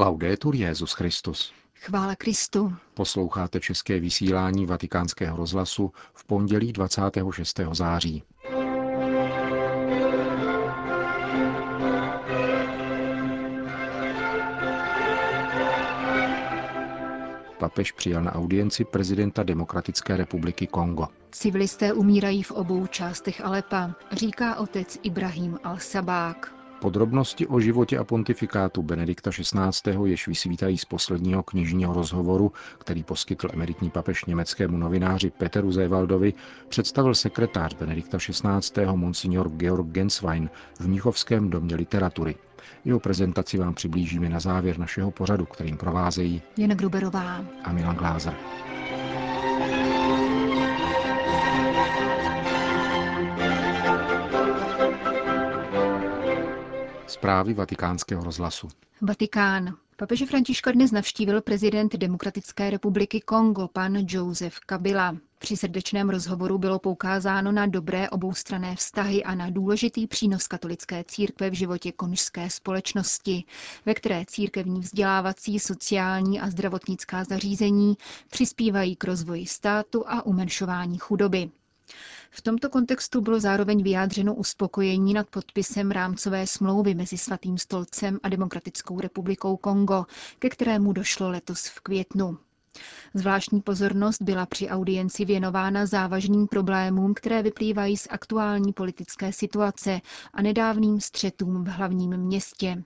Laudetur Jezus Christus. Chvála Kristu. Posloucháte české vysílání Vatikánského rozhlasu v pondělí 26. září. Papež přijal na audienci prezidenta Demokratické republiky Kongo. Civilisté umírají v obou částech Alepa, říká otec Ibrahim al-Sabák. Podrobnosti o životě a pontifikátu Benedikta XVI. jež vysvítají z posledního knižního rozhovoru, který poskytl emeritní papež německému novináři Peteru Zévaldovi, představil sekretář Benedikta XVI. monsignor Georg Genswein v Mnichovském domě literatury. Jeho prezentaci vám přiblížíme na závěr našeho pořadu, kterým provázejí Jana Gruberová a Milan Glázer. Zprávy vatikánského rozhlasu. Vatikán. Papeže Františka dnes navštívil prezident Demokratické republiky Kongo, pan Joseph Kabila. Při srdečném rozhovoru bylo poukázáno na dobré oboustrané vztahy a na důležitý přínos katolické církve v životě konžské společnosti, ve které církevní vzdělávací, sociální a zdravotnická zařízení přispívají k rozvoji státu a umenšování chudoby. V tomto kontextu bylo zároveň vyjádřeno uspokojení nad podpisem rámcové smlouvy mezi Svatým stolcem a Demokratickou republikou Kongo, ke kterému došlo letos v květnu. Zvláštní pozornost byla při audienci věnována závažným problémům, které vyplývají z aktuální politické situace a nedávným střetům v hlavním městě.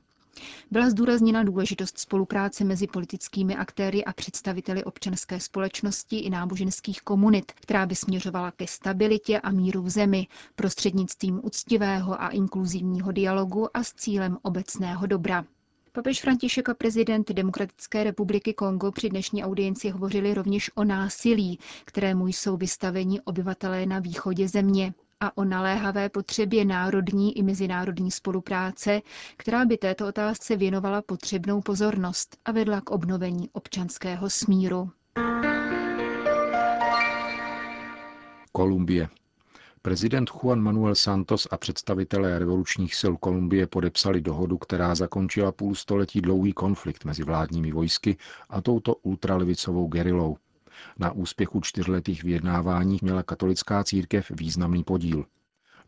Byla zdůrazněna důležitost spolupráce mezi politickými aktéry a představiteli občanské společnosti i náboženských komunit, která by směřovala ke stabilitě a míru v zemi prostřednictvím úctivého a inkluzivního dialogu a s cílem obecného dobra. Papež František a prezident Demokratické republiky Kongo při dnešní audienci hovořili rovněž o násilí, kterému jsou vystaveni obyvatelé na východě země a o naléhavé potřebě národní i mezinárodní spolupráce, která by této otázce věnovala potřebnou pozornost a vedla k obnovení občanského smíru. Kolumbie. Prezident Juan Manuel Santos a představitelé revolučních sil Kolumbie podepsali dohodu, která zakončila půl století dlouhý konflikt mezi vládními vojsky a touto ultralevicovou gerilou. Na úspěchu čtyřletých vyjednávání měla katolická církev významný podíl.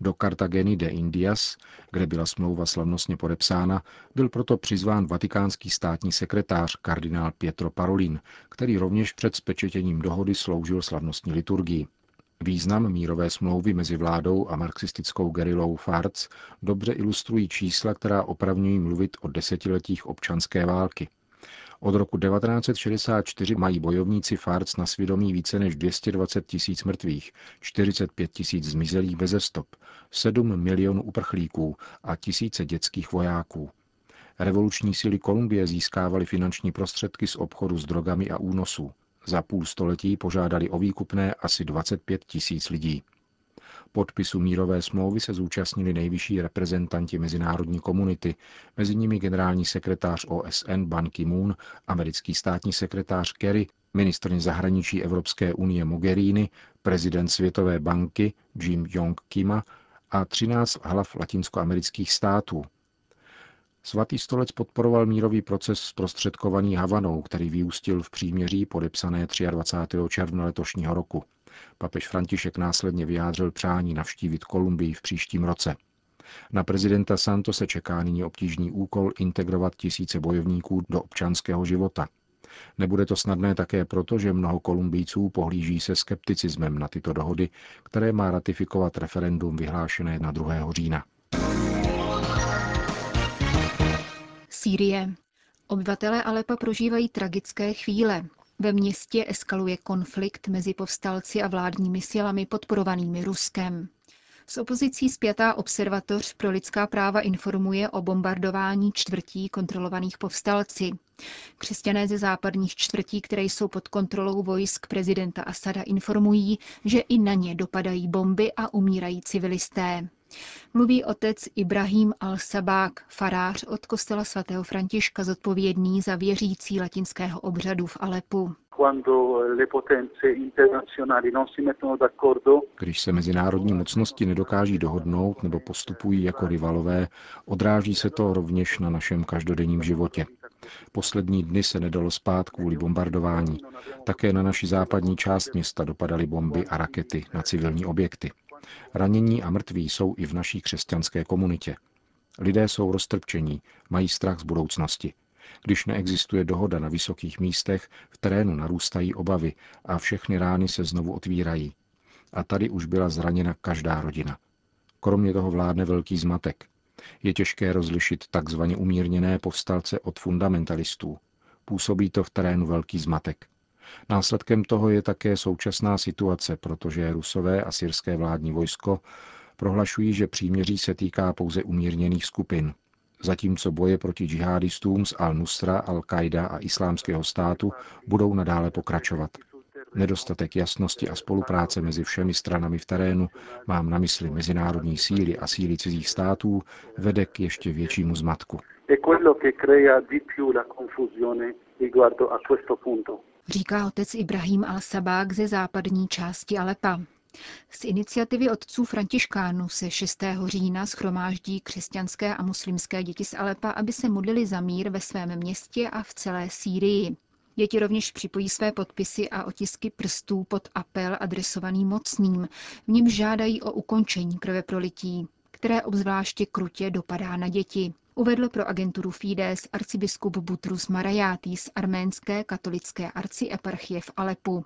Do Cartageny de Indias, kde byla smlouva slavnostně podepsána, byl proto přizván vatikánský státní sekretář kardinál Pietro Parolin, který rovněž před spečetěním dohody sloužil slavnostní liturgii. Význam mírové smlouvy mezi vládou a marxistickou gerilou FARC dobře ilustrují čísla, která opravňují mluvit o desetiletích občanské války. Od roku 1964 mají bojovníci FARC na svědomí více než 220 tisíc mrtvých, 45 tisíc zmizelých beze stop, 7 milionů uprchlíků a tisíce dětských vojáků. Revoluční síly Kolumbie získávaly finanční prostředky z obchodu s drogami a únosů. Za půl století požádali o výkupné asi 25 tisíc lidí. Podpisu mírové smlouvy se zúčastnili nejvyšší reprezentanti mezinárodní komunity, mezi nimi generální sekretář OSN Ban Ki-moon, americký státní sekretář Kerry, ministrně zahraničí Evropské unie Mogherini, prezident Světové banky Jim Jong Kima a 13 hlav latinskoamerických států. Svatý stolec podporoval mírový proces zprostředkovaný Havanou, který vyústil v příměří podepsané 23. června letošního roku. Papež František následně vyjádřil přání navštívit Kolumbii v příštím roce. Na prezidenta Santo se čeká nyní obtížný úkol integrovat tisíce bojovníků do občanského života. Nebude to snadné také proto, že mnoho Kolumbijců pohlíží se skepticismem na tyto dohody, které má ratifikovat referendum vyhlášené na 2. října. Sýrie. Obyvatelé Alepa prožívají tragické chvíle. Ve městě eskaluje konflikt mezi povstalci a vládními silami podporovanými Ruskem. S opozicí zpětá observatoř pro lidská práva informuje o bombardování čtvrtí kontrolovaných povstalci. Křesťané ze západních čtvrtí, které jsou pod kontrolou vojsk prezidenta Asada, informují, že i na ně dopadají bomby a umírají civilisté. Mluví otec Ibrahim al-Sabák, farář od kostela svatého Františka zodpovědný za věřící latinského obřadu v Alepu. Když se mezinárodní mocnosti nedokáží dohodnout nebo postupují jako rivalové, odráží se to rovněž na našem každodenním životě. Poslední dny se nedalo spát kvůli bombardování. Také na naši západní část města dopadaly bomby a rakety na civilní objekty. Ranění a mrtví jsou i v naší křesťanské komunitě. Lidé jsou roztrpčení, mají strach z budoucnosti. Když neexistuje dohoda na vysokých místech, v terénu narůstají obavy a všechny rány se znovu otvírají. A tady už byla zraněna každá rodina. Kromě toho vládne velký zmatek. Je těžké rozlišit takzvaně umírněné povstalce od fundamentalistů. Působí to v terénu velký zmatek. Následkem toho je také současná situace, protože rusové a syrské vládní vojsko prohlašují, že příměří se týká pouze umírněných skupin, zatímco boje proti džihadistům z Al-Nusra, Al-Qaida a islámského státu budou nadále pokračovat. Nedostatek jasnosti a spolupráce mezi všemi stranami v terénu, mám na mysli mezinárodní síly a síly cizích států, vede k ještě většímu zmatku. Říká otec Ibrahim al-Sabák ze západní části Alepa. Z iniciativy otců františkánů se 6. října schromáždí křesťanské a muslimské děti z Alepa, aby se modlili za mír ve svém městě a v celé Sýrii. Děti rovněž připojí své podpisy a otisky prstů pod apel adresovaný mocným, v něm žádají o ukončení krve prolití, které obzvláště krutě dopadá na děti. Uvedl pro agenturu Fides arcibiskup Butrus Marajátý z arménské katolické arcieparchie v Alepu.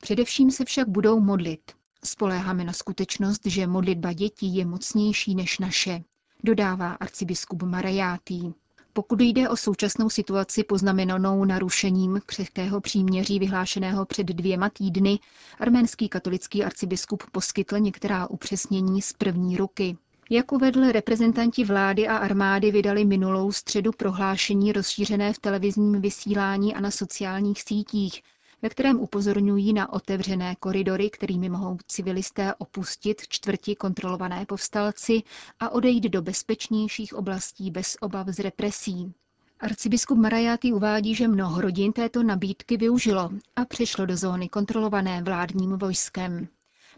Především se však budou modlit. Spoléháme na skutečnost, že modlitba dětí je mocnější než naše, dodává arcibiskup Marajátý. Pokud jde o současnou situaci poznamenanou narušením křehkého příměří vyhlášeného před dvěma týdny, arménský katolický arcibiskup poskytl některá upřesnění z první ruky. Jak uvedl reprezentanti vlády a armády vydali minulou středu prohlášení rozšířené v televizním vysílání a na sociálních sítích, ve kterém upozorňují na otevřené koridory, kterými mohou civilisté opustit čtvrti kontrolované povstalci a odejít do bezpečnějších oblastí bez obav z represí. Arcibiskup Marajáty uvádí, že mnoho rodin této nabídky využilo a přešlo do zóny kontrolované vládním vojskem.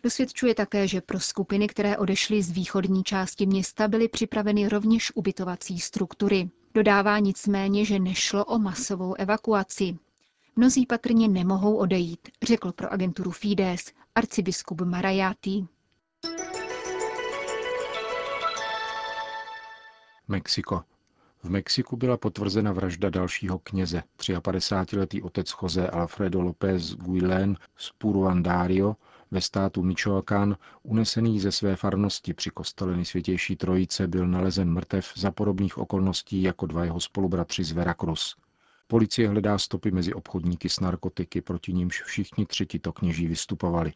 Dosvědčuje také, že pro skupiny, které odešly z východní části města, byly připraveny rovněž ubytovací struktury. Dodává nicméně, že nešlo o masovou evakuaci. Mnozí patrně nemohou odejít, řekl pro agenturu Fides arcibiskup Marajáty. Mexiko. V Mexiku byla potvrzena vražda dalšího kněze, 53-letý otec José Alfredo López Guilén z Puruandario ve státu Michoacán, unesený ze své farnosti při kostele Světější trojice, byl nalezen mrtev za podobných okolností jako dva jeho spolubratři z Veracruz. Policie hledá stopy mezi obchodníky s narkotiky, proti nímž všichni tři tito kněží vystupovali.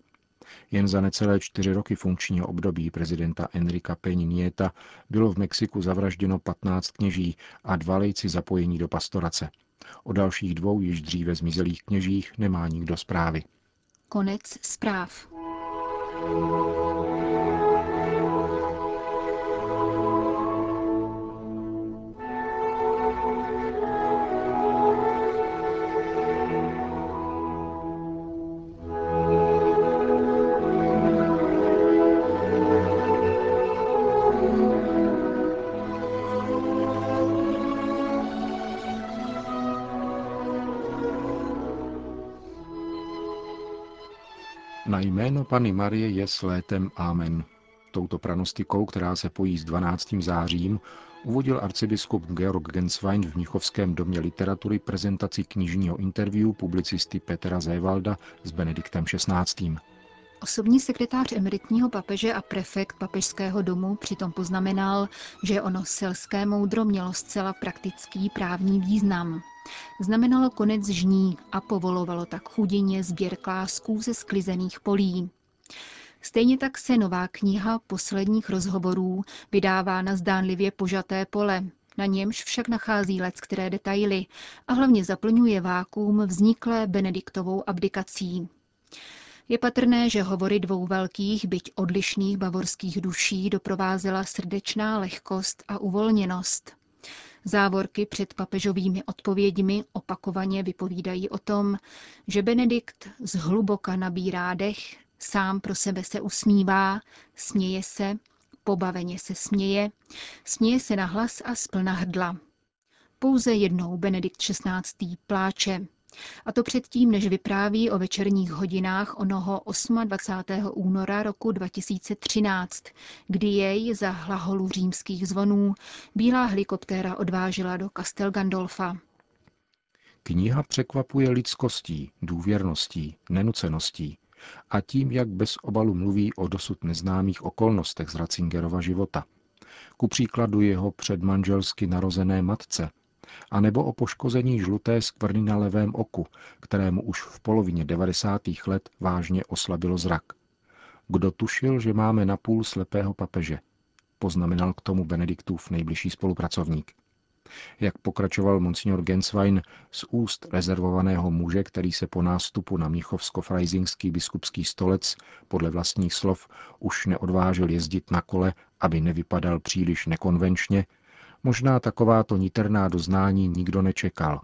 Jen za necelé čtyři roky funkčního období prezidenta Enrika Peñi Nieta bylo v Mexiku zavražděno 15 kněží a dva lejci zapojení do pastorace. O dalších dvou již dříve zmizelých kněžích nemá nikdo zprávy. Konec zpráv. Na jméno Pany Marie je s létem Amen. Touto pranostikou, která se pojí s 12. zářím, uvodil arcibiskup Georg Genswein v Mnichovském domě literatury prezentaci knižního interview publicisty Petra Zévalda s Benediktem XVI. Osobní sekretář emeritního papeže a prefekt papežského domu přitom poznamenal, že ono selské moudro mělo zcela praktický právní význam. Znamenalo konec žní a povolovalo tak chudině sběr klásků ze sklizených polí. Stejně tak se nová kniha posledních rozhovorů vydává na zdánlivě požaté pole, na němž však nachází lec které detaily a hlavně zaplňuje vákuum vzniklé Benediktovou abdikací. Je patrné, že hovory dvou velkých, byť odlišných bavorských duší doprovázela srdečná lehkost a uvolněnost. Závorky před papežovými odpověďmi opakovaně vypovídají o tom, že Benedikt zhluboka nabírá dech, sám pro sebe se usmívá, směje se, pobaveně se směje, směje se na hlas a splna hrdla. Pouze jednou Benedikt XVI. pláče. A to předtím, než vypráví o večerních hodinách onoho 28. února roku 2013, kdy jej za hlaholu římských zvonů bílá helikoptéra odvážela do Castel Gandolfa. Kniha překvapuje lidskostí, důvěrností, nenuceností a tím, jak bez obalu mluví o dosud neznámých okolnostech z Ratzingerova života. Ku příkladu jeho předmanželsky narozené matce, anebo o poškození žluté skvrny na levém oku, kterému už v polovině 90. let vážně oslabilo zrak. Kdo tušil, že máme napůl slepého papeže? Poznamenal k tomu Benediktův nejbližší spolupracovník. Jak pokračoval monsignor Genswein z úst rezervovaného muže, který se po nástupu na Míchovsko-Freisingský biskupský stolec podle vlastních slov už neodvážil jezdit na kole, aby nevypadal příliš nekonvenčně, možná takováto niterná doznání nikdo nečekal.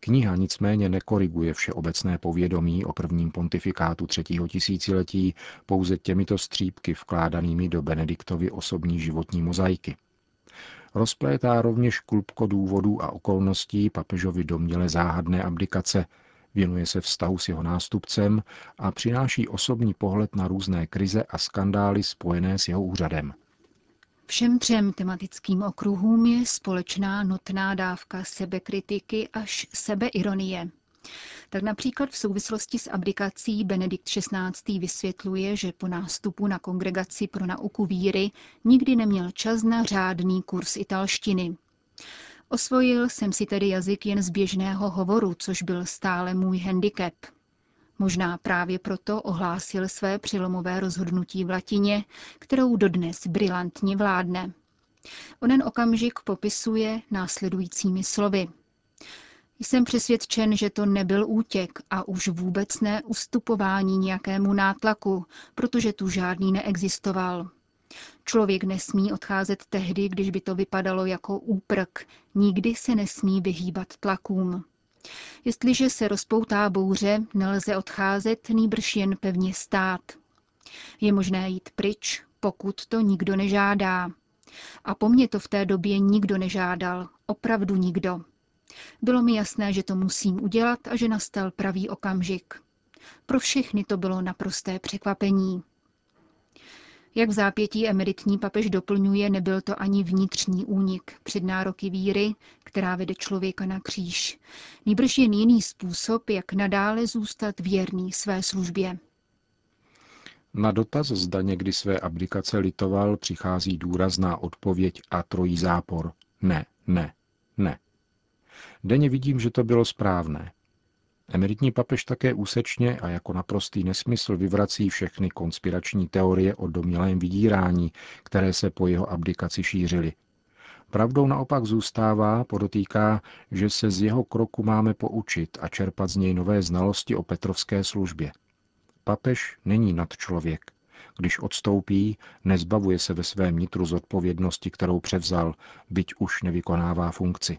Kniha nicméně nekoriguje všeobecné povědomí o prvním pontifikátu třetího tisíciletí pouze těmito střípky vkládanými do Benediktovy osobní životní mozaiky – rozplétá rovněž klubko důvodů a okolností papežovi doměle záhadné abdikace, věnuje se vztahu s jeho nástupcem a přináší osobní pohled na různé krize a skandály spojené s jeho úřadem. Všem třem tematickým okruhům je společná nutná dávka sebekritiky až sebeironie. Tak například v souvislosti s abdikací Benedikt XVI. vysvětluje, že po nástupu na kongregaci pro nauku víry nikdy neměl čas na řádný kurz italštiny. Osvojil jsem si tedy jazyk jen z běžného hovoru, což byl stále můj handicap. Možná právě proto ohlásil své přilomové rozhodnutí v latině, kterou dodnes brilantně vládne. Onen okamžik popisuje následujícími slovy. Jsem přesvědčen, že to nebyl útěk a už vůbec ne ustupování nějakému nátlaku, protože tu žádný neexistoval. Člověk nesmí odcházet tehdy, když by to vypadalo jako úprk, nikdy se nesmí vyhýbat tlakům. Jestliže se rozpoutá bouře, nelze odcházet, nýbrž jen pevně stát. Je možné jít pryč, pokud to nikdo nežádá. A po mně to v té době nikdo nežádal, opravdu nikdo. Bylo mi jasné, že to musím udělat a že nastal pravý okamžik. Pro všechny to bylo naprosté překvapení. Jak v zápětí emeritní papež doplňuje, nebyl to ani vnitřní únik před nároky víry, která vede člověka na kříž. Nýbrž jen jiný způsob, jak nadále zůstat věrný své službě. Na dotaz, zda někdy své abdikace litoval, přichází důrazná odpověď a trojí zápor. Ne, ne, ne. Denně vidím, že to bylo správné. Emeritní papež také úsečně a jako naprostý nesmysl vyvrací všechny konspirační teorie o domělém vydírání, které se po jeho abdikaci šířily. Pravdou naopak zůstává, podotýká, že se z jeho kroku máme poučit a čerpat z něj nové znalosti o petrovské službě. Papež není nad člověk. Když odstoupí, nezbavuje se ve svém nitru zodpovědnosti, kterou převzal, byť už nevykonává funkci.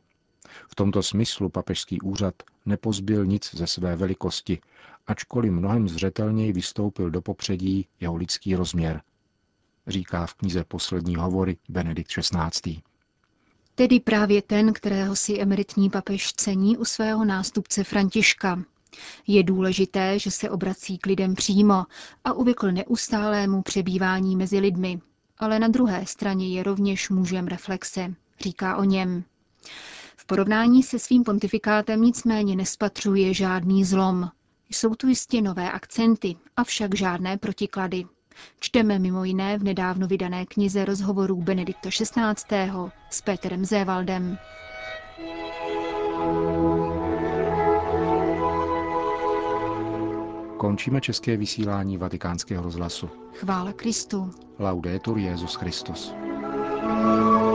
V tomto smyslu papežský úřad nepozbil nic ze své velikosti, ačkoliv mnohem zřetelněji vystoupil do popředí jeho lidský rozměr, říká v knize Poslední hovory Benedikt XVI. Tedy právě ten, kterého si emeritní papež cení u svého nástupce Františka. Je důležité, že se obrací k lidem přímo a uvykl neustálému přebývání mezi lidmi, ale na druhé straně je rovněž mužem reflexe, říká o něm. Porovnání se svým pontifikátem nicméně nespatřuje žádný zlom. Jsou tu jistě nové akcenty, avšak žádné protiklady. Čteme mimo jiné v nedávno vydané knize rozhovorů Benedikta XVI. s Petrem Zévaldem. Končíme české vysílání vatikánského rozhlasu. Chvála Kristu. Laudetur Jezus Christus. thank you